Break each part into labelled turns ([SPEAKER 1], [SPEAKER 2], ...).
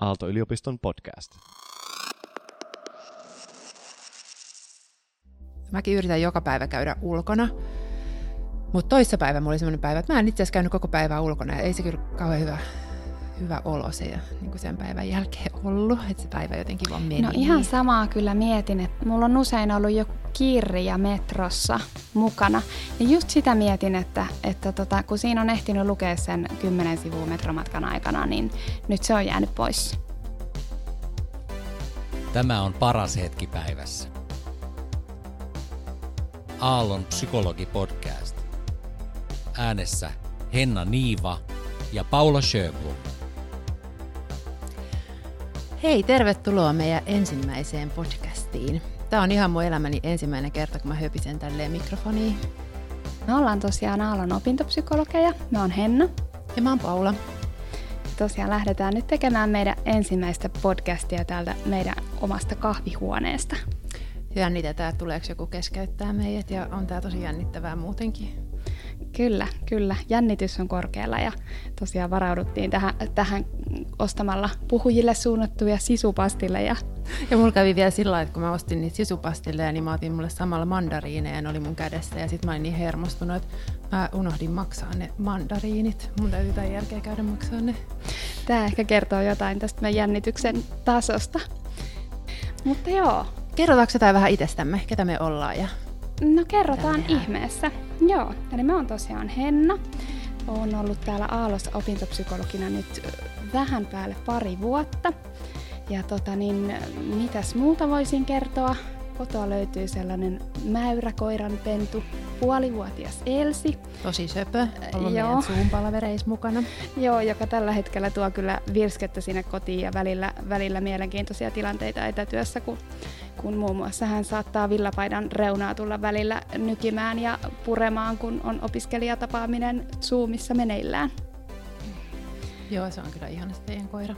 [SPEAKER 1] Aalto-yliopiston podcast.
[SPEAKER 2] Mäkin yritän joka päivä käydä ulkona. Mutta toissa päivä mulla oli sellainen päivä, että mä en itse asiassa käynyt koko päivää ulkona. Ja ei se kyllä kauhean hyvä, hyvä olo se ja niin kuin sen päivän jälkeen ollut, että se päivä jotenkin vaan meni.
[SPEAKER 3] No ihan samaa kyllä mietin, että mulla on usein ollut joku kirja metrossa mukana. Ja just sitä mietin, että, että tota, kun siinä on ehtinyt lukea sen kymmenen sivua metromatkan aikana, niin nyt se on jäänyt pois.
[SPEAKER 4] Tämä on paras hetki päivässä. Aallon psykologi-podcast. Äänessä Henna Niiva ja Paula Sjöblom.
[SPEAKER 2] Hei, tervetuloa meidän ensimmäiseen podcastiin. Tämä on ihan mun elämäni ensimmäinen kerta, kun mä höpisen tälleen mikrofoniin.
[SPEAKER 3] Me ollaan tosiaan Aallon opintopsykologeja. Mä oon Henna.
[SPEAKER 2] Ja mä oon Paula.
[SPEAKER 3] Tosiaan lähdetään nyt tekemään meidän ensimmäistä podcastia täältä meidän omasta kahvihuoneesta.
[SPEAKER 2] Jännitetään, että tuleeko joku keskeyttää meidät ja on tää tosi jännittävää muutenkin.
[SPEAKER 3] Kyllä, kyllä. Jännitys on korkealla ja tosiaan varauduttiin tähän, tähän ostamalla puhujille suunnattuja sisupastilleja.
[SPEAKER 2] Ja mulla kävi vielä sillä että kun mä ostin niitä sisupastilleja, niin mä otin mulle samalla mandariineja, ne oli mun kädessä. Ja sitten mä olin niin hermostunut, että mä unohdin maksaa ne mandariinit. Mun täytyy tämän jälkeen käydä maksaa ne.
[SPEAKER 3] Tämä ehkä kertoo jotain tästä meidän jännityksen tasosta. Mutta joo.
[SPEAKER 2] Kerrotaanko jotain vähän itsestämme, ketä me ollaan ja
[SPEAKER 3] No kerrotaan ihmeessä. Joo, eli mä oon tosiaan Henna. Oon ollut täällä Aallossa opintopsykologina nyt vähän päälle pari vuotta. Ja tota niin, mitäs muuta voisin kertoa? Kotoa löytyy sellainen mäyräkoiran pentu, puolivuotias Elsi.
[SPEAKER 2] Tosi söpö, ollut Joo. meidän mukana.
[SPEAKER 3] Joo, joka tällä hetkellä tuo kyllä virskettä sinne kotiin ja välillä, välillä mielenkiintoisia tilanteita etätyössä, kun, kun muun muassa hän saattaa villapaidan reunaa tulla välillä nykimään ja puremaan, kun on opiskelijatapaaminen Zoomissa meneillään.
[SPEAKER 2] Joo, se on kyllä ihana teidän koira.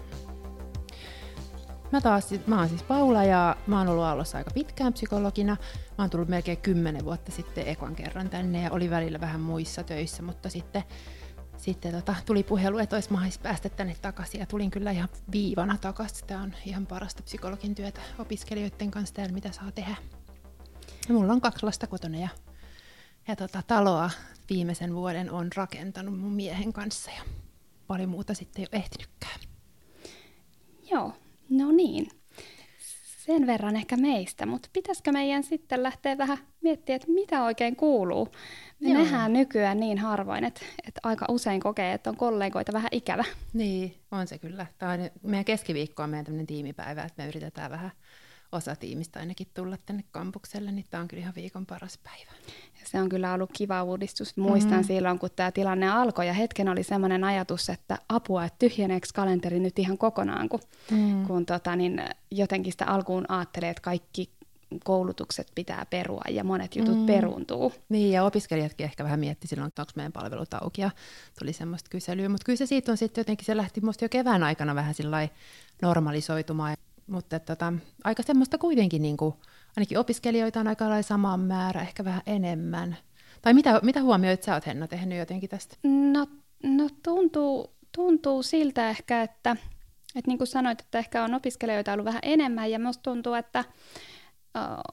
[SPEAKER 2] Mä, taas, mä oon siis Paula ja mä oon ollut Aallossa aika pitkään psykologina. Mä oon tullut melkein kymmenen vuotta sitten ekan kerran tänne ja oli välillä vähän muissa töissä, mutta sitten, sitten tota, tuli puhelu, että olisi mahdollista päästä tänne takaisin ja tulin kyllä ihan viivana takaisin. Tämä on ihan parasta psykologin työtä opiskelijoiden kanssa täällä, mitä saa tehdä. Ja mulla on kaksi lasta kotona ja, ja tota, taloa viimeisen vuoden on rakentanut mun miehen kanssa ja paljon muuta sitten ei ole ehtinytkään.
[SPEAKER 3] No niin, sen verran ehkä meistä, mutta pitäisikö meidän sitten lähteä vähän miettimään, että mitä oikein kuuluu? Me Joo. nähdään nykyään niin harvoin, että, että aika usein kokee, että on kollegoita vähän ikävä.
[SPEAKER 2] Niin, on se kyllä. Tämä on meidän keskiviikko on meidän tiimipäivä, että me yritetään vähän osa tiimistä ainakin tulla tänne kampukselle, niin tämä on kyllä ihan viikon paras päivä.
[SPEAKER 3] Ja se on kyllä ollut kiva uudistus. Muistan mm. silloin, kun tämä tilanne alkoi ja hetken oli sellainen ajatus, että apua, että tyhjeneekö kalenteri nyt ihan kokonaan, kun, mm. kun tota, niin jotenkin sitä alkuun ajattelee, että kaikki koulutukset pitää perua ja monet jutut mm. peruuntuu.
[SPEAKER 2] Niin, ja opiskelijatkin ehkä vähän mietti silloin, että onko meidän palvelut auki, ja tuli semmoista kyselyä. Mutta kyllä se siitä on sitten jotenkin, se lähti musta jo kevään aikana vähän normalisoitumaan. Mutta tota, aika semmoista kuitenkin, niin kuin, ainakin opiskelijoita on aika lailla sama määrä, ehkä vähän enemmän. Tai mitä, mitä huomioit sä oot Henna tehnyt jotenkin tästä?
[SPEAKER 3] No, no tuntuu, tuntuu siltä ehkä, että, että niin kuin sanoit, että ehkä on opiskelijoita ollut vähän enemmän ja musta tuntuu, että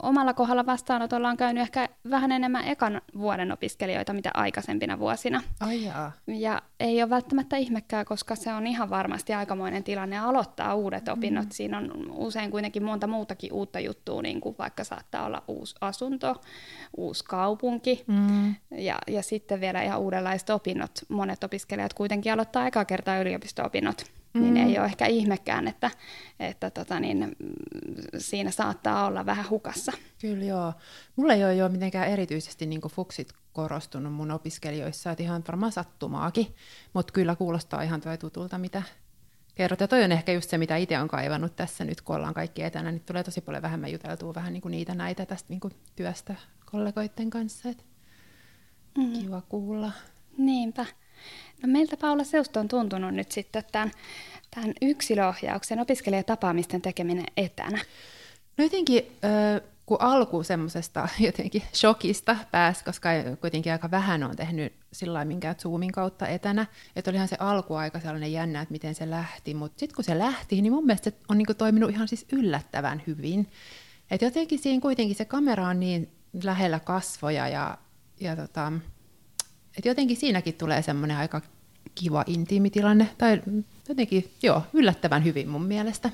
[SPEAKER 3] omalla kohdalla vastaanotolla on käynyt ehkä vähän enemmän ekan vuoden opiskelijoita, mitä aikaisempina vuosina.
[SPEAKER 2] Ai jaa.
[SPEAKER 3] Ja ei ole välttämättä ihmekkää, koska se on ihan varmasti aikamoinen tilanne aloittaa uudet mm. opinnot. Siinä on usein kuitenkin monta muutakin uutta juttua, niin kuin vaikka saattaa olla uusi asunto, uusi kaupunki mm. ja, ja sitten vielä ihan uudenlaiset opinnot. Monet opiskelijat kuitenkin aloittaa eka kertaa yliopisto-opinnot niin ei mm. ole ehkä ihmekään, että, että tota niin, siinä saattaa olla vähän hukassa.
[SPEAKER 2] Kyllä joo. Mulla ei ole jo mitenkään erityisesti niin fuksit korostunut mun opiskelijoissa, että ihan varmaan sattumaakin, mutta kyllä kuulostaa ihan toi tutulta, mitä kerrot. Ja toi on ehkä just se, mitä itse on kaivannut tässä nyt, kun ollaan kaikki etänä, niin tulee tosi paljon vähemmän juteltua vähän niin kuin niitä näitä tästä niin kuin työstä kollegoiden kanssa. Et mm. Kiva kuulla.
[SPEAKER 3] Niinpä. No meiltä Paula Seusto on tuntunut nyt sitten tämän, tämän yksilöohjauksen opiskelijatapaamisten tekeminen etänä?
[SPEAKER 2] No jotenkin, kun alku semmoisesta jotenkin shokista pääsi, koska kuitenkin aika vähän on tehnyt sillä minkään Zoomin kautta etänä, että olihan se alkuaika sellainen jännä, että miten se lähti, mutta sitten kun se lähti, niin mun mielestä se on niinku toiminut ihan siis yllättävän hyvin. Et jotenkin siinä kuitenkin se kamera on niin lähellä kasvoja ja, ja tota, et jotenkin siinäkin tulee semmoinen aika kiva intiimitilanne, tai jotenkin joo, yllättävän hyvin mun mielestä.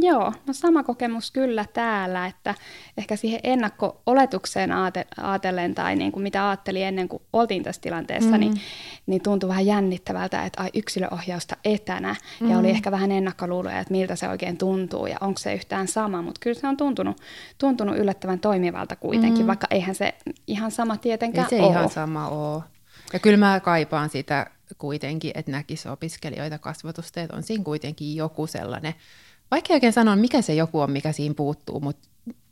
[SPEAKER 3] Joo, no sama kokemus kyllä täällä, että ehkä siihen ennakko-oletukseen ajatellen tai niin kuin mitä ajattelin ennen kuin oltiin tässä tilanteessa, mm-hmm. niin, niin tuntui vähän jännittävältä, että ai yksilöohjausta etänä mm-hmm. ja oli ehkä vähän ennakkoluuloja, että miltä se oikein tuntuu ja onko se yhtään sama, mutta kyllä se on tuntunut, tuntunut yllättävän toimivalta kuitenkin, mm-hmm. vaikka eihän se ihan sama tietenkään
[SPEAKER 2] Ei se
[SPEAKER 3] ole.
[SPEAKER 2] ihan sama ole. Ja kyllä mä kaipaan sitä kuitenkin, että näkisi opiskelijoita kasvatusta, että on siinä kuitenkin joku sellainen vaikka oikein sanoa, mikä se joku on, mikä siinä puuttuu, mutta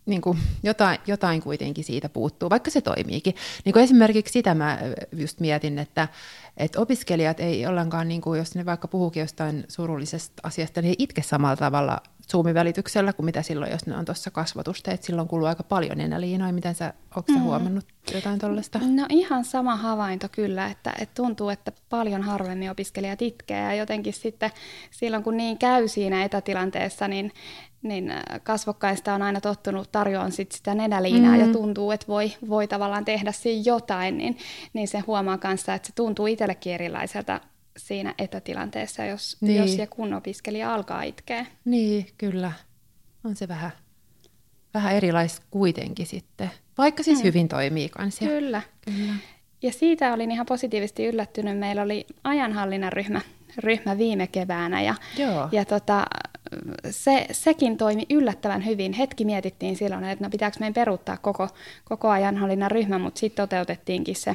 [SPEAKER 2] niin kuin jotain, jotain kuitenkin siitä puuttuu, vaikka se toimiikin. Niin kuin esimerkiksi sitä mä just mietin, että, että opiskelijat ei ollenkaan, niin kuin jos ne vaikka puhuukin jostain surullisesta asiasta, niin ei itke samalla tavalla Zoom-välityksellä kuin mitä silloin, jos ne on tuossa kasvatusta. Että silloin kuluu aika paljon enää liinoja. Miten sä, onko mm. huomannut jotain tuollaista?
[SPEAKER 3] No ihan sama havainto kyllä, että, että tuntuu, että paljon harvemmin opiskelijat itkee. Ja jotenkin sitten silloin, kun niin käy siinä etätilanteessa, niin, niin äh, kasvokkaista on aina tottunut tarjoamaan sit sitä nenäliinaa mm. ja tuntuu, että voi, voi tavallaan tehdä siinä jotain, niin, niin se huomaa kanssa, että se tuntuu itsellekin erilaiselta siinä etätilanteessa, jos, niin. jos ja kun opiskelija alkaa itkeä.
[SPEAKER 2] Niin, kyllä. On se vähän, vähän erilaista kuitenkin sitten, vaikka siis mm. hyvin toimii kanssa.
[SPEAKER 3] Kyllä. kyllä. Ja siitä olin ihan positiivisesti yllättynyt. Meillä oli ajanhallinnan ryhmä, ryhmä viime keväänä ja, Joo. ja tota, se, sekin toimi yllättävän hyvin. Hetki mietittiin silloin, että no pitääkö meidän peruuttaa koko, koko ajanhallinnan ryhmä, mutta sitten toteutettiinkin se,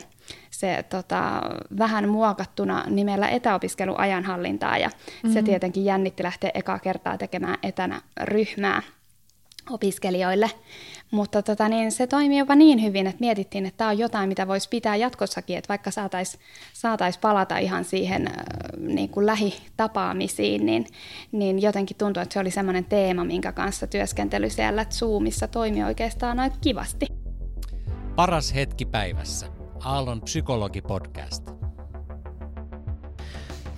[SPEAKER 3] se tota, vähän muokattuna nimellä etäopiskeluajanhallintaa ja mm-hmm. se tietenkin jännitti lähteä ekaa kertaa tekemään etänä ryhmää opiskelijoille. Mutta tota, niin se toimii jopa niin hyvin, että mietittiin, että tämä on jotain, mitä voisi pitää jatkossakin, että vaikka saataisiin saatais palata ihan siihen äh, niin kuin lähitapaamisiin, niin, niin jotenkin tuntuu, että se oli semmoinen teema, minkä kanssa työskentely siellä Zoomissa toimi oikeastaan aika kivasti.
[SPEAKER 4] Paras hetki päivässä. Aallon psykologipodcast.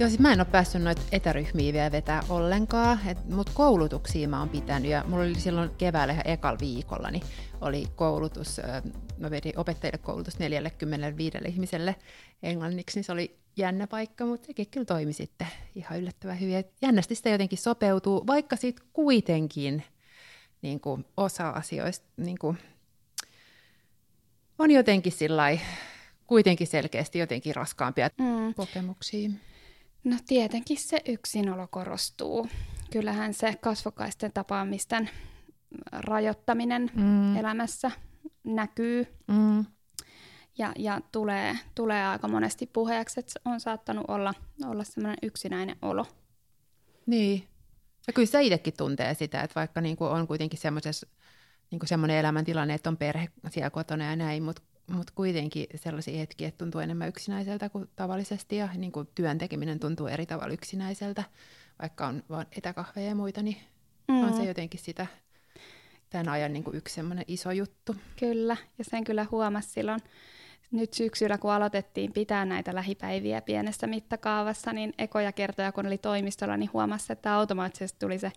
[SPEAKER 2] Joo, siis mä en ole päässyt noita etäryhmiä vielä vetää ollenkaan, mutta koulutuksia mä oon pitänyt ja mulla oli silloin keväällä ihan ekal viikolla, niin oli koulutus, mä vedin opettajille koulutus 45 ihmiselle englanniksi, niin se oli jännä paikka, mutta sekin kyllä toimi sitten ihan yllättävän hyvin. Jännästi sitä jotenkin sopeutuu, vaikka sitten kuitenkin niin kuin osa asioista niin kuin, on jotenkin sillä kuitenkin selkeästi jotenkin raskaampia mm. kokemuksia.
[SPEAKER 3] No tietenkin se yksinolo korostuu. Kyllähän se kasvokkaisten tapaamisten rajoittaminen mm. elämässä näkyy mm. ja, ja tulee, tulee aika monesti puheeksi, että on saattanut olla, olla semmoinen yksinäinen olo.
[SPEAKER 2] Niin. Ja kyllä se itsekin tuntee sitä, että vaikka niin kuin on kuitenkin semmoisessa niin semmoinen elämäntilanne, että on perhe siellä kotona ja näin, mutta mutta kuitenkin sellaisia hetkiä, että tuntuu enemmän yksinäiseltä kuin tavallisesti ja niin kuin työn tekeminen tuntuu eri tavalla yksinäiseltä, vaikka on vain etäkahveja ja muita, niin mm. on se jotenkin sitä tämän ajan niin kuin yksi iso juttu.
[SPEAKER 3] Kyllä, ja sen kyllä huomasi silloin nyt syksyllä, kun aloitettiin pitää näitä lähipäiviä pienessä mittakaavassa, niin ekoja kertoja, kun oli toimistolla, niin huomasi, että automaattisesti tuli se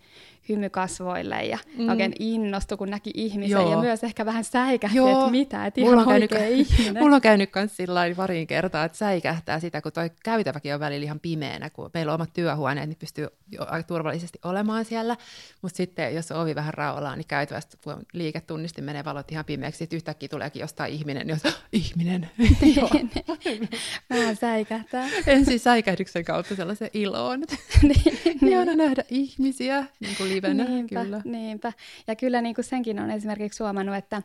[SPEAKER 3] hymy kasvoille ja mm. oikein innostui, kun näki ihmisen Joo. ja myös ehkä vähän säikähti, Joo. että mitä, että ihan mulla on käynyt, ihminen.
[SPEAKER 2] Mulla on käynyt myös sillä pariin kertaa, että säikähtää sitä, kun toi käytäväkin on välillä ihan pimeänä, kun meillä on omat työhuoneet, niin pystyy aika turvallisesti olemaan siellä, mutta sitten jos ovi vähän raolaa, niin käytävästä liiketunnisti menee valot ihan pimeäksi, sitten yhtäkkiä tuleekin jostain ihminen, jos ihminen,
[SPEAKER 3] niin. Vähän säikähtää.
[SPEAKER 2] Ensin säikähdyksen kautta sellaisen iloon. niin, niin. nähdä ihmisiä niin kuin livenä.
[SPEAKER 3] Niinpä,
[SPEAKER 2] kyllä.
[SPEAKER 3] niinpä. Ja kyllä niin kuin senkin on esimerkiksi huomannut, että,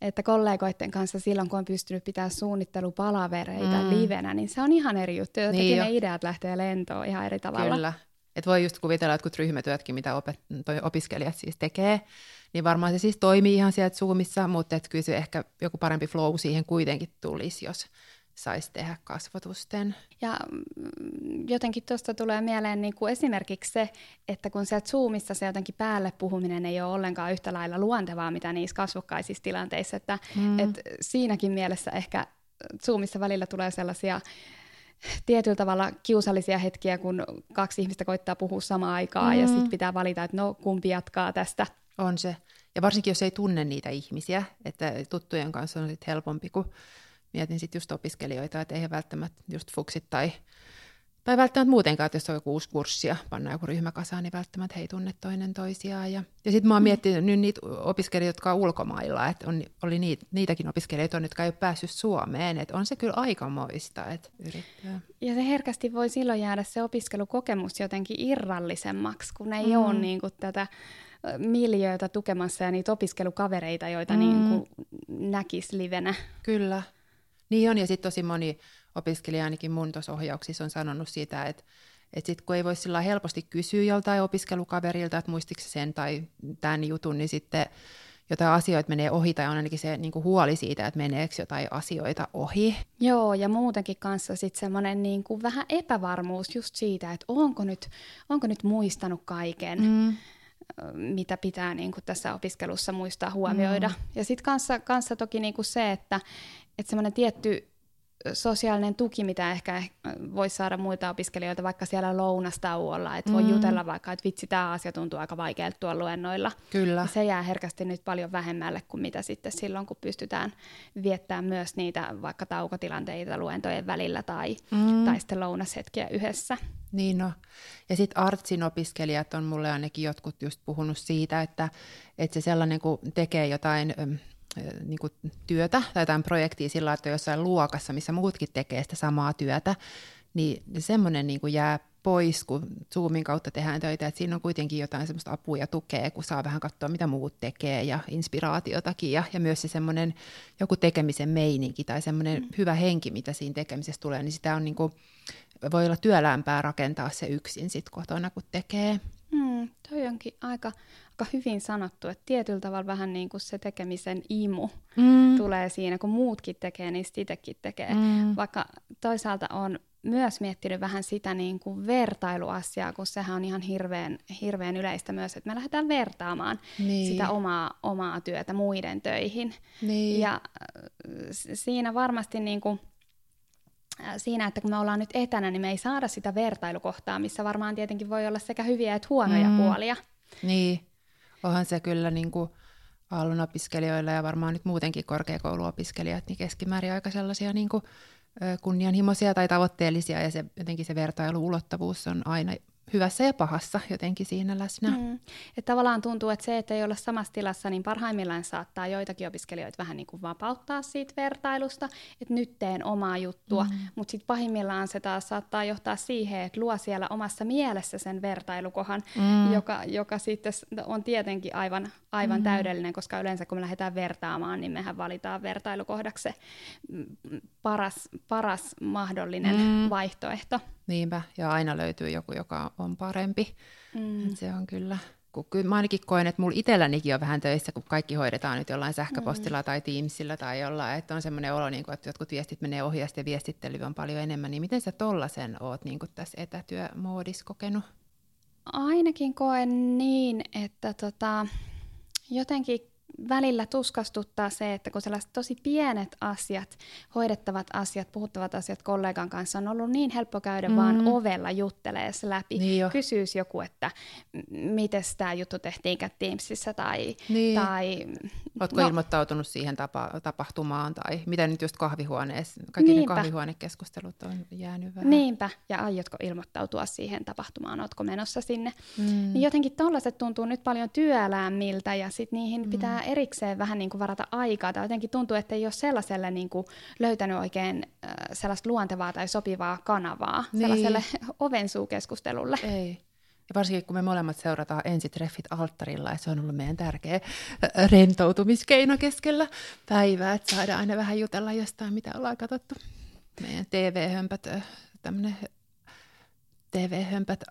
[SPEAKER 3] että kollegoiden kanssa silloin, kun on pystynyt pitää suunnittelupalavereita mm. livenä, niin se on ihan eri juttu. Jotenkin niin ne jo. ideat lähtee lentoon ihan eri tavalla.
[SPEAKER 2] Kyllä. Et voi just kuvitella että ryhmätyötkin, mitä opet- toi opiskelijat siis tekee, niin varmaan se siis toimii ihan sieltä Zoomissa, mutta et kyllä se ehkä joku parempi flow siihen kuitenkin tulisi, jos saisi tehdä kasvotusten.
[SPEAKER 3] Ja mm, jotenkin tuosta tulee mieleen niin kuin esimerkiksi se, että kun sieltä Zoomissa se jotenkin päälle puhuminen ei ole ollenkaan yhtä lailla luontevaa, mitä niissä kasvokkaisissa tilanteissa, että mm. et siinäkin mielessä ehkä Zoomissa välillä tulee sellaisia tietyllä tavalla kiusallisia hetkiä, kun kaksi ihmistä koittaa puhua samaan aikaan mm. ja sitten pitää valita, että no kumpi jatkaa tästä.
[SPEAKER 2] On se. Ja varsinkin, jos ei tunne niitä ihmisiä, että tuttujen kanssa on sitten helpompi, kun mietin sitten just opiskelijoita, että eihän välttämättä just fuksit tai, tai välttämättä muutenkaan, että jos on joku uusi kurssi ja pannaan joku ryhmä kasaan, niin välttämättä he ei tunne toinen toisiaan. Ja, ja sitten mä oon mm. miettinyt nyt niitä opiskelijoita, jotka on ulkomailla, että on, oli niitä, niitäkin opiskelijoita, jotka ei ole päässyt Suomeen, että on se kyllä aikamoista, että yrittää.
[SPEAKER 3] Ja se herkästi voi silloin jäädä se opiskelukokemus jotenkin irrallisemmaksi, kun ei mm. ole niin kuin tätä miljöötä tukemassa ja niitä opiskelukavereita, joita mm. niin kuin näkisi livenä.
[SPEAKER 2] Kyllä. Niin on, ja sitten tosi moni opiskelija, ainakin mun tuossa ohjauksissa, on sanonut sitä, että että sitten kun ei voi sillä helposti kysyä joltain opiskelukaverilta, että muistiko sen tai tämän jutun, niin sitten jotain asioita menee ohi, tai on ainakin se niin kuin huoli siitä, että meneekö jotain asioita ohi.
[SPEAKER 3] Joo, ja muutenkin kanssa sitten semmoinen niin kuin vähän epävarmuus just siitä, että onko nyt, onko nyt muistanut kaiken. Mm mitä pitää niin kuin tässä opiskelussa muistaa huomioida. Mm. Ja sitten kanssa, kanssa toki niin kuin se, että, että semmoinen tietty sosiaalinen tuki, mitä ehkä voisi saada muilta opiskelijoilta vaikka siellä lounastauolla, että voi mm. jutella vaikka, että vitsi, tämä asia tuntuu aika vaikealta tuolla luennoilla.
[SPEAKER 2] Kyllä. Ja
[SPEAKER 3] se jää herkästi nyt paljon vähemmälle kuin mitä sitten silloin, kun pystytään viettämään myös niitä vaikka taukotilanteita luentojen välillä tai, mm. tai sitten lounashetkiä yhdessä.
[SPEAKER 2] Niin no. Ja sitten artsin opiskelijat on mulle ainakin jotkut just puhunut siitä, että, että se sellainen, kun tekee jotain niin kuin työtä tai jotain projektia sillä että jossain luokassa, missä muutkin tekee sitä samaa työtä, niin semmoinen niin jää pois, kun Zoomin kautta tehdään töitä, että siinä on kuitenkin jotain semmoista apua ja tukea, kun saa vähän katsoa, mitä muut tekee ja inspiraatiotakin ja, ja myös se semmoinen joku tekemisen meininki tai semmoinen mm. hyvä henki, mitä siinä tekemisessä tulee, niin sitä on niin kuin, voi olla työlämpää rakentaa se yksin sit kotona, kun tekee.
[SPEAKER 3] Mm, toi onkin aika, aika hyvin sanottu, että tietyllä tavalla vähän niin kuin se tekemisen imu mm. tulee siinä, kun muutkin tekee, niin itsekin tekee. Mm. Vaikka toisaalta on myös miettinyt vähän sitä niin kuin vertailuasiaa, kun sehän on ihan hirveän, hirveän yleistä myös, että me lähdetään vertaamaan niin. sitä omaa, omaa työtä muiden töihin. Niin. Ja äh, siinä varmasti niin kuin, äh, siinä, että kun me ollaan nyt etänä, niin me ei saada sitä vertailukohtaa, missä varmaan tietenkin voi olla sekä hyviä että huonoja mm. puolia.
[SPEAKER 2] Niin, onhan se kyllä niin kuin Aallon opiskelijoilla ja varmaan nyt muutenkin korkeakouluopiskelijat, niin keskimäärin aika sellaisia niin kuin kunnianhimoisia tai tavoitteellisia. Ja se, jotenkin se vertailuulottavuus on aina hyvässä ja pahassa jotenkin siinä läsnä. Mm.
[SPEAKER 3] Et tavallaan tuntuu, että se, että ei olla samassa tilassa, niin parhaimmillaan saattaa joitakin opiskelijoita vähän niin kuin vapauttaa siitä vertailusta, että nyt teen omaa juttua, mm. mutta sitten pahimmillaan se taas saattaa johtaa siihen, että luo siellä omassa mielessä sen vertailukohan, mm. joka, joka sitten on tietenkin aivan, aivan mm. täydellinen, koska yleensä kun me lähdetään vertaamaan, niin mehän valitaan vertailukohdaksi se paras, paras mahdollinen mm. vaihtoehto.
[SPEAKER 2] Niinpä, ja aina löytyy joku, joka on parempi. Mm. se on kyllä, kun kyllä mä ainakin koen, että mulla itsellänikin on vähän töissä, kun kaikki hoidetaan nyt jollain sähköpostilla mm. tai Teamsilla tai jollain, että on semmoinen olo, niin kuin, että jotkut viestit menee ohi ja sitten viestittely on paljon enemmän, niin miten sä tollasen oot niin kuin tässä etätyömoodissa kokenut?
[SPEAKER 3] Ainakin koen niin, että tota, jotenkin välillä tuskastuttaa se, että kun sellaiset tosi pienet asiat, hoidettavat asiat, puhuttavat asiat kollegan kanssa on ollut niin helppo käydä mm. vaan ovella juttelee läpi. Niin Kysyisi joku, että miten tämä juttu tehtiin Teamsissa tai... Niin. tai
[SPEAKER 2] Oletko no, ilmoittautunut siihen tapa, tapahtumaan tai mitä nyt just kahvihuoneessa, kaikki niinpä. ne kahvihuonekeskustelut on jäänyt vähän.
[SPEAKER 3] Niinpä, ja aiotko ilmoittautua siihen tapahtumaan, oletko menossa sinne. Mm. Niin jotenkin tollaiset tuntuu nyt paljon työlämmiltä ja sitten niihin mm. pitää erikseen vähän niin kuin varata aikaa, tai jotenkin tuntuu, että ei ole sellaiselle niin kuin löytänyt oikein äh, sellaista luontevaa tai sopivaa kanavaa niin. sellaiselle ovensuukeskustelulle.
[SPEAKER 2] Ei. Ja varsinkin kun me molemmat seurataan ensitreffit alttarilla, että se on ollut meidän tärkeä rentoutumiskeino keskellä päivää, että saadaan aina vähän jutella jostain, mitä ollaan katsottu. Meidän TV-hömpät, tämmöinen TV-hömpät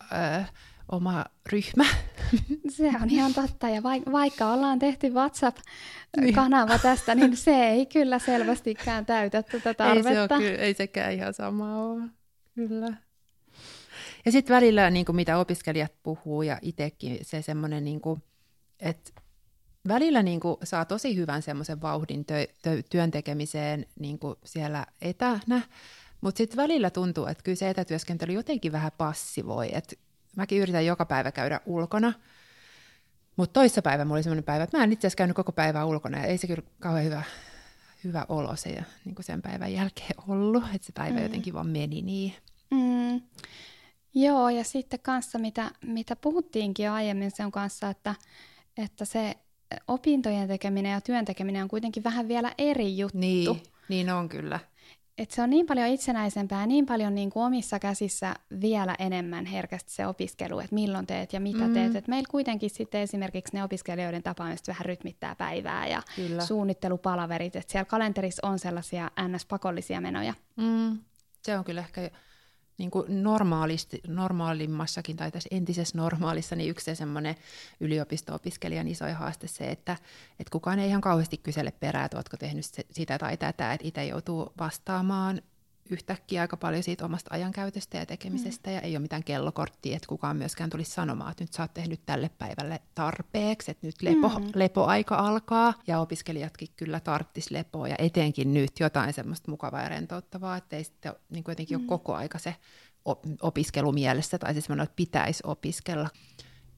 [SPEAKER 2] oma ryhmä.
[SPEAKER 3] Se on ihan totta, ja vaikka ollaan tehty WhatsApp-kanava tästä, niin se ei kyllä selvästikään täytä tätä tarvetta.
[SPEAKER 2] Ei, se ole, kyllä, ei sekään ihan sama ole, kyllä. Ja sitten välillä, niin kuin mitä opiskelijat puhuu ja itsekin se semmoinen, niin kuin, että välillä niin kuin, saa tosi hyvän semmoisen vauhdin tö, tö, työn tekemiseen niin kuin siellä etänä, mutta sitten välillä tuntuu, että kyllä se etätyöskentely jotenkin vähän passivoi. Et mäkin yritän joka päivä käydä ulkona, mutta toissapäivä mulla oli semmoinen päivä, että mä en itse asiassa käynyt koko päivää ulkona, ja ei se kyllä kauhean hyvä, hyvä olo se niin kuin sen päivän jälkeen ollut, että se päivä mm. jotenkin vaan meni niin.
[SPEAKER 3] Mm. Joo, ja sitten kanssa, mitä, mitä puhuttiinkin jo aiemmin sen kanssa, että, että se opintojen tekeminen ja työn tekeminen on kuitenkin vähän vielä eri juttu.
[SPEAKER 2] Niin, niin on kyllä.
[SPEAKER 3] Et se on niin paljon itsenäisempää ja niin paljon niin kuin omissa käsissä vielä enemmän herkästi se opiskelu, että milloin teet ja mitä mm. teet. Et meillä kuitenkin sitten esimerkiksi ne opiskelijoiden tapaamiset vähän rytmittää päivää ja Kyllä. suunnittelupalaverit, että siellä kalenterissa on sellaisia ns-pakollisia menoja.
[SPEAKER 2] Mm. Se on kyllä ehkä niin kuin normaalisti, normaalimmassakin tai tässä entisessä normaalissa, niin yksi semmoinen yliopisto-opiskelijan iso haaste se, että, että kukaan ei ihan kauheasti kysele perää, että oletko tehnyt sitä tai tätä, että itse joutuu vastaamaan yhtäkkiä aika paljon siitä omasta ajankäytöstä ja tekemisestä, mm. ja ei ole mitään kellokorttia, että kukaan myöskään tulisi sanomaan, että nyt sä oot tehnyt tälle päivälle tarpeeksi, että nyt lepo, mm. lepoaika alkaa, ja opiskelijatkin kyllä tarttis lepoa, ja etenkin nyt jotain semmoista mukavaa ja rentouttavaa, että ei sitten niin kuitenkin mm. ole koko aika se opiskelu mielessä, tai siis että pitäisi opiskella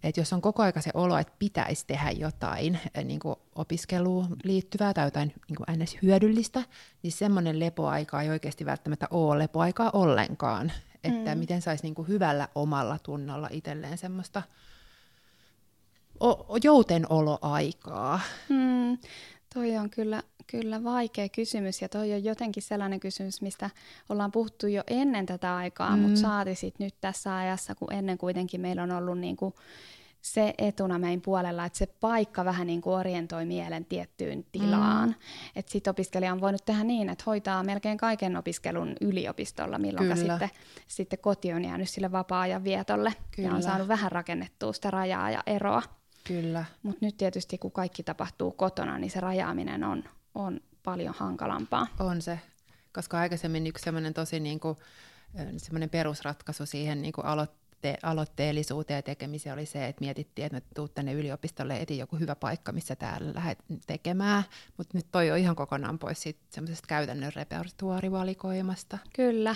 [SPEAKER 2] että jos on koko aika se olo, että pitäisi tehdä jotain eh, niin kuin opiskeluun liittyvää tai jotain niin kuin ns. hyödyllistä, niin semmoinen lepoaika ei oikeasti välttämättä ole lepoaikaa ollenkaan. Että mm. miten saisi niin kuin hyvällä omalla tunnolla itselleen semmoista o- joutenoloaikaa.
[SPEAKER 3] Mm. Toi on kyllä, kyllä vaikea kysymys ja toi on jotenkin sellainen kysymys, mistä ollaan puhuttu jo ennen tätä aikaa, mm. mutta saati sit nyt tässä ajassa, kun ennen kuitenkin meillä on ollut niin kuin se etuna meidän puolella, että se paikka vähän niin kuin orientoi mielen tiettyyn tilaan. Mm. Että sitten opiskelija on voinut tehdä niin, että hoitaa melkein kaiken opiskelun yliopistolla, milloin sitten, sitten koti on jäänyt sille vapaa-ajan vietolle Kyllä. ja on saanut vähän rakennettua sitä rajaa ja eroa.
[SPEAKER 2] Kyllä.
[SPEAKER 3] Mutta nyt tietysti kun kaikki tapahtuu kotona, niin se rajaaminen on, on paljon hankalampaa.
[SPEAKER 2] On se, koska aikaisemmin yksi semmoinen tosi niin kuin, semmoinen perusratkaisu siihen niin kuin aloitte, aloitteellisuuteen ja tekemiseen oli se, että mietittiin, että tuut tänne yliopistolle etin joku hyvä paikka, missä täällä lähdet tekemään, mutta nyt toi on ihan kokonaan pois siitä semmoisesta käytännön repertuaarivalikoimasta.
[SPEAKER 3] Kyllä,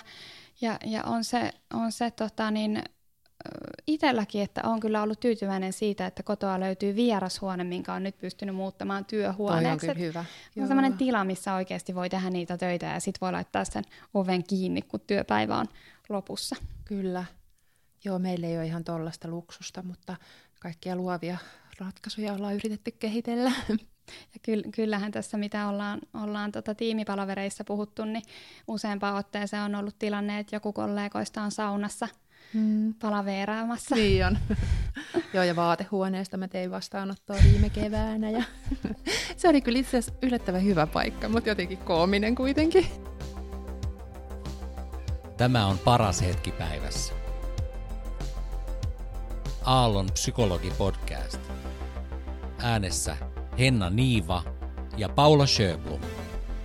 [SPEAKER 3] ja, ja on se, on se tota niin, itselläkin, että on kyllä ollut tyytyväinen siitä, että kotoa löytyy vierashuone, minkä on nyt pystynyt muuttamaan työhuoneeksi.
[SPEAKER 2] Toi on hyvä.
[SPEAKER 3] On sellainen tila, missä oikeasti voi tehdä niitä töitä ja sitten voi laittaa sen oven kiinni, kun työpäivä on lopussa.
[SPEAKER 2] Kyllä. Joo, meillä ei ole ihan tollasta luksusta, mutta kaikkia luovia ratkaisuja ollaan yritetty kehitellä.
[SPEAKER 3] Ja kyllähän tässä, mitä ollaan, ollaan tota tiimipalavereissa puhuttu, niin useampaan otteeseen on ollut tilanne, että joku kollegoista on saunassa – mm. palaveeraamassa.
[SPEAKER 2] Niin on. Joo, ja vaatehuoneesta mä tein vastaanottoa viime keväänä. Ja se oli kyllä itse asiassa yllättävän hyvä paikka, mutta jotenkin koominen kuitenkin.
[SPEAKER 4] Tämä on paras hetki päivässä. Aallon psykologi-podcast. Äänessä Henna Niiva ja Paula Sjöblom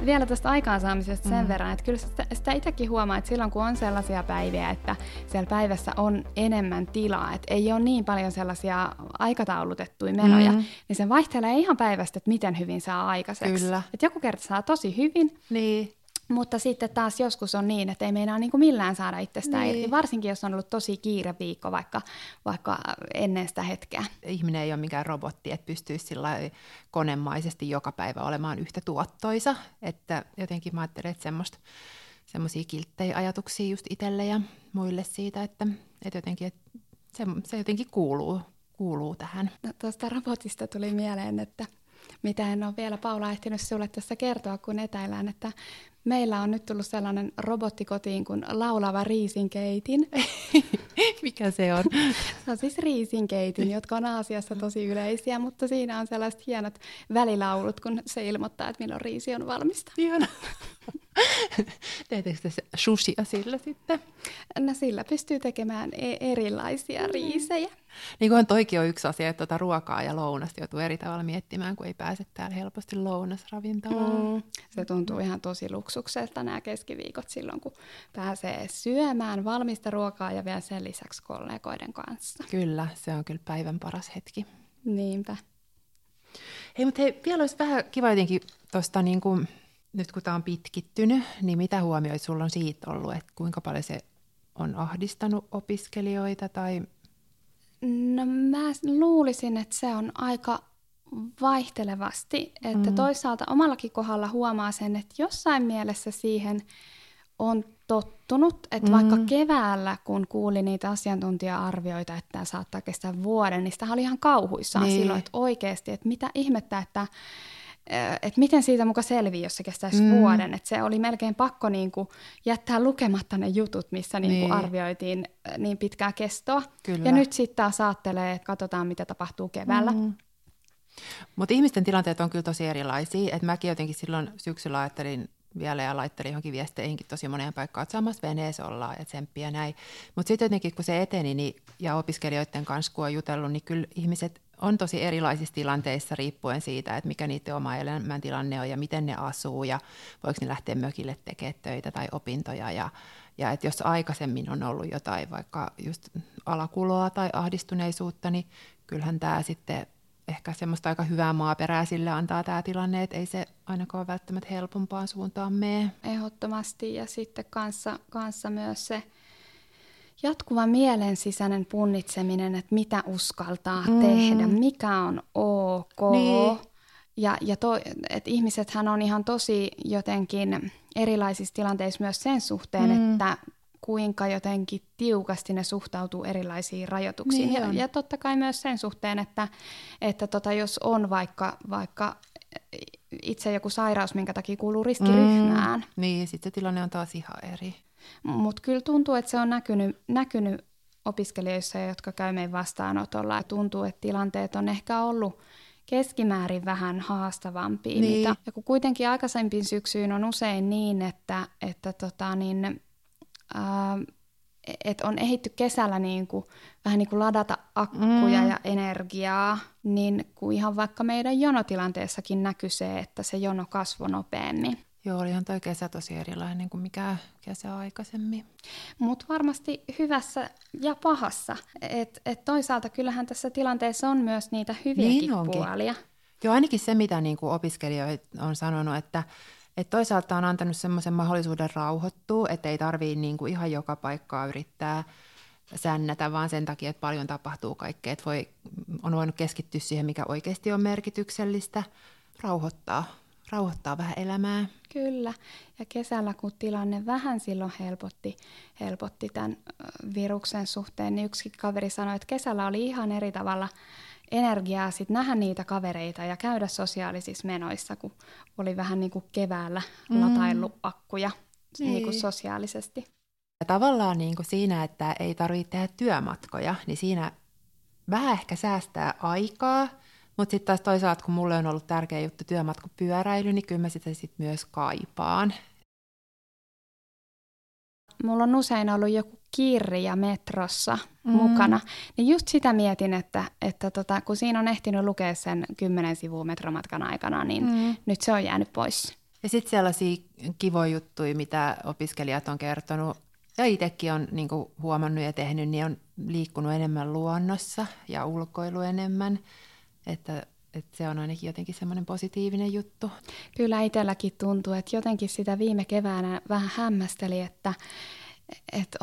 [SPEAKER 3] vielä tästä aikaansaamisesta sen mm. verran, että kyllä sitä, sitä itsekin huomaa, että silloin kun on sellaisia päiviä, että siellä päivässä on enemmän tilaa, että ei ole niin paljon sellaisia aikataulutettuja menoja, mm. niin se vaihtelee ihan päivästä, että miten hyvin saa aikaiseksi.
[SPEAKER 2] Kyllä.
[SPEAKER 3] Että joku kerta saa tosi hyvin,
[SPEAKER 2] niin.
[SPEAKER 3] Mutta sitten taas joskus on niin, että ei meinaa niin kuin millään saada itsestään niin. irti, varsinkin jos on ollut tosi kiire viikko vaikka, vaikka ennen sitä hetkeä.
[SPEAKER 2] Ihminen ei ole mikään robotti, että pystyisi sillä konemaisesti joka päivä olemaan yhtä tuottoisa. Että jotenkin mä ajattelen, että semmoista semmoisia kilttejä ajatuksia just itselle ja muille siitä, että, että jotenkin, että se, se jotenkin kuuluu, kuuluu tähän.
[SPEAKER 3] No, tuosta robotista tuli mieleen, että mitä en ole vielä Paula ehtinyt sinulle tässä kertoa, kun etäillään, että meillä on nyt tullut sellainen robotti kotiin kuin laulava riisinkeitin.
[SPEAKER 2] Mikä se on?
[SPEAKER 3] se on siis riisinkeitin, jotka on Aasiassa tosi yleisiä, mutta siinä on sellaiset hienot välilaulut, kun se ilmoittaa, että milloin riisi on valmista.
[SPEAKER 2] Hieno. Teettekö te sushia sillä sitten?
[SPEAKER 3] No sillä pystyy tekemään e- erilaisia mm. riisejä.
[SPEAKER 2] Niin kuin toikin on yksi asia, että tuota ruokaa ja lounasta joutuu eri tavalla miettimään, kun ei pääse täällä helposti lounasravintolaan. Mm.
[SPEAKER 3] Se tuntuu ihan tosi luksukselta nämä keskiviikot silloin, kun pääsee syömään valmista ruokaa ja vielä sen lisäksi kollegoiden kanssa.
[SPEAKER 2] Kyllä, se on kyllä päivän paras hetki.
[SPEAKER 3] Niinpä.
[SPEAKER 2] Hei, mutta hei, vielä olisi vähän kiva jotenkin tuosta niin kuin nyt kun tämä on pitkittynyt, niin mitä huomioita sulla on siitä ollut, että kuinka paljon se on ahdistanut opiskelijoita tai...
[SPEAKER 3] No mä luulisin, että se on aika vaihtelevasti, että mm. toisaalta omallakin kohdalla huomaa sen, että jossain mielessä siihen on tottunut, että mm. vaikka keväällä, kun kuuli niitä asiantuntija-arvioita, että tämä saattaa kestää vuoden, niin sitä oli ihan kauhuissaan niin. silloin, että oikeasti, että mitä ihmettä, että että miten siitä muka selvii, jos se kestäisi mm. vuoden. Että se oli melkein pakko niin kuin jättää lukematta ne jutut, missä niin kuin niin. arvioitiin niin pitkää kestoa. Kyllä. Ja nyt sitten taas ajattelee, että katsotaan, mitä tapahtuu keväällä. Mm.
[SPEAKER 2] Mutta ihmisten tilanteet on kyllä tosi erilaisia. Et mäkin jotenkin silloin syksyllä ajattelin vielä ja laittelin johonkin viesteihinkin tosi moneen paikkaan, että samassa veneessä ollaan ja tsemppiä näin. Mutta sitten jotenkin kun se eteni niin, ja opiskelijoiden kanssa kun on jutellut, niin kyllä ihmiset on tosi erilaisissa tilanteissa riippuen siitä, että mikä niiden oma elämäntilanne on ja miten ne asuu ja voiko ne lähteä mökille tekemään töitä tai opintoja ja, ja että jos aikaisemmin on ollut jotain vaikka just alakuloa tai ahdistuneisuutta, niin kyllähän tämä sitten ehkä semmoista aika hyvää maaperää sille antaa tämä tilanne, että ei se ainakaan välttämättä helpompaan suuntaan mene.
[SPEAKER 3] Ehdottomasti ja sitten kanssa, kanssa myös se, jatkuva mielen sisäinen punnitseminen, että mitä uskaltaa mm. tehdä, mikä on ok. Niin. Ja, ja to, että ihmisethän on ihan tosi jotenkin erilaisissa tilanteissa myös sen suhteen, mm. että kuinka jotenkin tiukasti ne suhtautuu erilaisiin rajoituksiin. Niin ja, ja totta kai myös sen suhteen, että, että tota, jos on vaikka, vaikka itse joku sairaus, minkä takia kuuluu riskiryhmään. Mm.
[SPEAKER 2] Niin, sitten tilanne on taas ihan eri.
[SPEAKER 3] Mutta kyllä tuntuu, että se on näkynyt, näkynyt opiskelijoissa, jotka käy meidän vastaanotolla. Ja tuntuu, että tilanteet on ehkä ollut keskimäärin vähän haastavampia. Niin. Mitä, ja kun kuitenkin aikaisempiin syksyyn on usein niin, että, että tota niin, ää, et on ehitty kesällä niin kuin, vähän niin kuin ladata akkuja mm. ja energiaa, niin kuin ihan vaikka meidän jonotilanteessakin näkyy se, että se jono kasvoi nopeammin.
[SPEAKER 2] Joo, olihan toi kesä tosi erilainen kuin mikä kesä aikaisemmin.
[SPEAKER 3] Mutta varmasti hyvässä ja pahassa. Et, et toisaalta kyllähän tässä tilanteessa on myös niitä hyviäkin niin puolia.
[SPEAKER 2] Joo, ainakin se, mitä niin kuin opiskelijoit on sanonut, että et toisaalta on antanut semmoisen mahdollisuuden rauhoittua, että ei tarvii niin kuin ihan joka paikkaa yrittää sännätä, vaan sen takia, että paljon tapahtuu kaikkea. Että voi, on voinut keskittyä siihen, mikä oikeasti on merkityksellistä, rauhoittaa rauhoittaa vähän elämää.
[SPEAKER 3] Kyllä, ja kesällä kun tilanne vähän silloin helpotti, helpotti tämän viruksen suhteen, niin yksi kaveri sanoi, että kesällä oli ihan eri tavalla energiaa sit nähdä niitä kavereita ja käydä sosiaalisissa menoissa, kun oli vähän niin kuin keväällä mm. lataillut akkuja niin. Niin kuin sosiaalisesti.
[SPEAKER 2] Ja tavallaan niin kuin siinä, että ei tarvitse tehdä työmatkoja, niin siinä vähän ehkä säästää aikaa – mutta sitten taas toisaalta, kun mulle on ollut tärkeä juttu työmatkapyöräily, niin kyllä mä sitä sitten myös kaipaan.
[SPEAKER 3] Mulla on usein ollut joku kirja metrossa mm. mukana, niin just sitä mietin, että, että tota, kun siinä on ehtinyt lukea sen kymmenen sivua metromatkan aikana, niin mm. nyt se on jäänyt pois.
[SPEAKER 2] Ja sitten sellaisia kivoja juttuja, mitä opiskelijat on kertonut, ja itsekin on niin huomannut ja tehnyt, niin on liikkunut enemmän luonnossa ja ulkoilu enemmän. Että, että se on ainakin jotenkin semmoinen positiivinen juttu.
[SPEAKER 3] Kyllä itselläkin tuntuu, että jotenkin sitä viime keväänä vähän hämmästeli, että että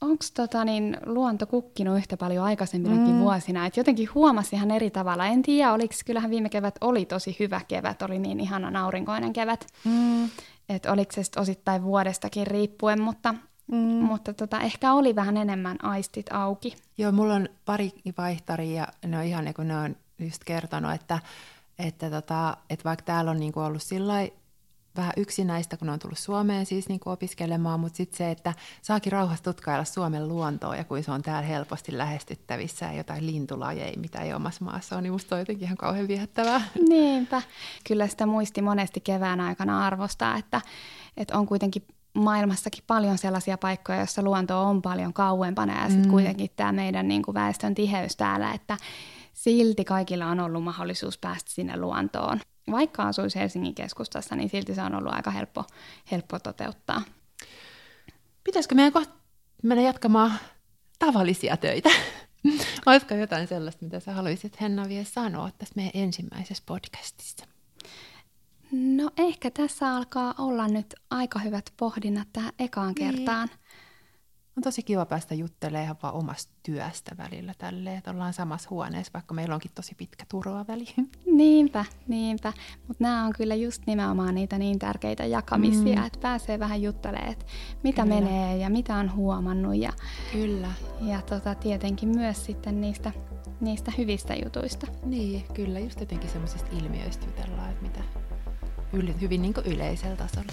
[SPEAKER 3] onko tota niin, luonto kukkinut yhtä paljon aikaisemminakin mm. vuosina. Et jotenkin huomasi ihan eri tavalla. En tiedä, oliko, kyllähän viime kevät oli tosi hyvä kevät, oli niin ihana aurinkoinen kevät. Mm. Että oliko se osittain vuodestakin riippuen, mutta, mm. mutta tota, ehkä oli vähän enemmän aistit auki.
[SPEAKER 2] Joo, mulla on pari vaihtaria ja ne on ihan kun ne on just kertonut, että, että, tota, että vaikka täällä on niinku ollut sillä vähän yksinäistä, kun on tullut Suomeen siis niin kuin opiskelemaan, mutta sitten se, että saakin rauhassa tutkailla Suomen luontoa ja kuin se on täällä helposti lähestyttävissä ja jotain lintulajeja, mitä ei omassa maassa on, niin musta on jotenkin ihan kauhean viehättävää.
[SPEAKER 3] Niinpä. Kyllä sitä muisti monesti kevään aikana arvostaa, että, että on kuitenkin maailmassakin paljon sellaisia paikkoja, joissa luonto on paljon kauempana ja sitten mm. kuitenkin tämä meidän niin kuin väestön tiheys täällä, että silti kaikilla on ollut mahdollisuus päästä sinne luontoon. Vaikka asuisi Helsingin keskustassa, niin silti se on ollut aika helppo, helppo toteuttaa.
[SPEAKER 2] Pitäisikö meidän kohta mennä jatkamaan tavallisia töitä? Olisiko jotain sellaista, mitä sä haluaisit Henna vielä sanoa tässä meidän ensimmäisessä podcastissa?
[SPEAKER 3] No ehkä tässä alkaa olla nyt aika hyvät pohdinnat tähän ekaan niin. kertaan.
[SPEAKER 2] On tosi kiva päästä juttelemaan ihan vaan omasta työstä välillä tälleen, että ollaan samassa huoneessa, vaikka meillä onkin tosi pitkä turvaväli.
[SPEAKER 3] Niinpä, niinpä. Mutta nämä on kyllä just nimenomaan niitä niin tärkeitä jakamisia, mm. että pääsee vähän juttelemaan, että mitä kyllä. menee ja mitä on huomannut. Ja,
[SPEAKER 2] kyllä.
[SPEAKER 3] Ja tota, tietenkin myös sitten niistä, niistä hyvistä jutuista.
[SPEAKER 2] Niin, kyllä. Just jotenkin semmoisista ilmiöistä jutellaan, että mitä yl, hyvin niin yleisellä tasolla.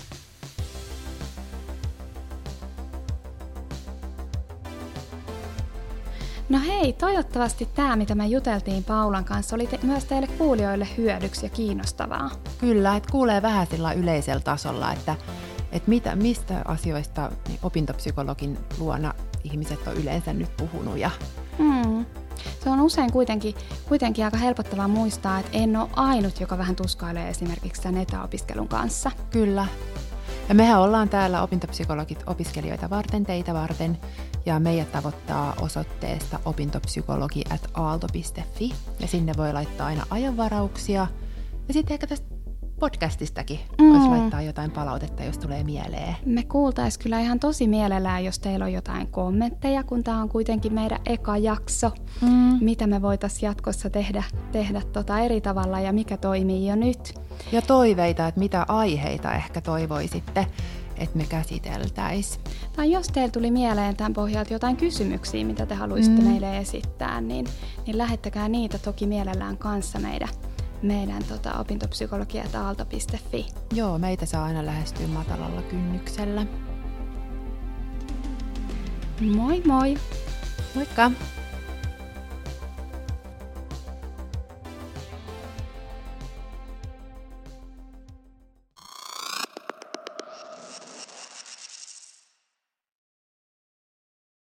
[SPEAKER 3] No hei, toivottavasti tämä, mitä me juteltiin Paulan kanssa, oli te- myös teille kuulijoille hyödyksi ja kiinnostavaa.
[SPEAKER 2] Kyllä, että kuulee vähän sillä yleisellä tasolla, että, että mitä, mistä asioista niin opintopsykologin luona ihmiset on yleensä nyt puhunut. Ja...
[SPEAKER 3] Mm. Se on usein kuitenkin, kuitenkin aika helpottavaa muistaa, että en ole ainut, joka vähän tuskailee esimerkiksi tämän etäopiskelun kanssa.
[SPEAKER 2] Kyllä. Ja mehän ollaan täällä opintopsykologit opiskelijoita varten, teitä varten, ja meidät tavoittaa osoitteesta opintopsykologi.aalto.fi, ja sinne voi laittaa aina ajanvarauksia. Ja sitten ehkä tästä podcastistakin mm. voisi laittaa jotain palautetta, jos tulee mieleen.
[SPEAKER 3] Me kuultaisiin kyllä ihan tosi mielellään, jos teillä on jotain kommentteja, kun tämä on kuitenkin meidän eka jakso. Mm. Mitä me voitaisiin jatkossa tehdä, tehdä tota eri tavalla ja mikä toimii jo nyt.
[SPEAKER 2] Ja toiveita, että mitä aiheita ehkä toivoisitte että me käsiteltäisiin.
[SPEAKER 3] Tai jos teillä tuli mieleen tämän pohjalta jotain kysymyksiä, mitä te haluaisitte mm. meille esittää, niin, niin lähettäkää niitä toki mielellään kanssa meidän meidän tota, opintopsykologia.aalto.fi.
[SPEAKER 2] Joo, meitä saa aina lähestyä matalalla kynnyksellä.
[SPEAKER 3] Moi moi!
[SPEAKER 2] Moikka!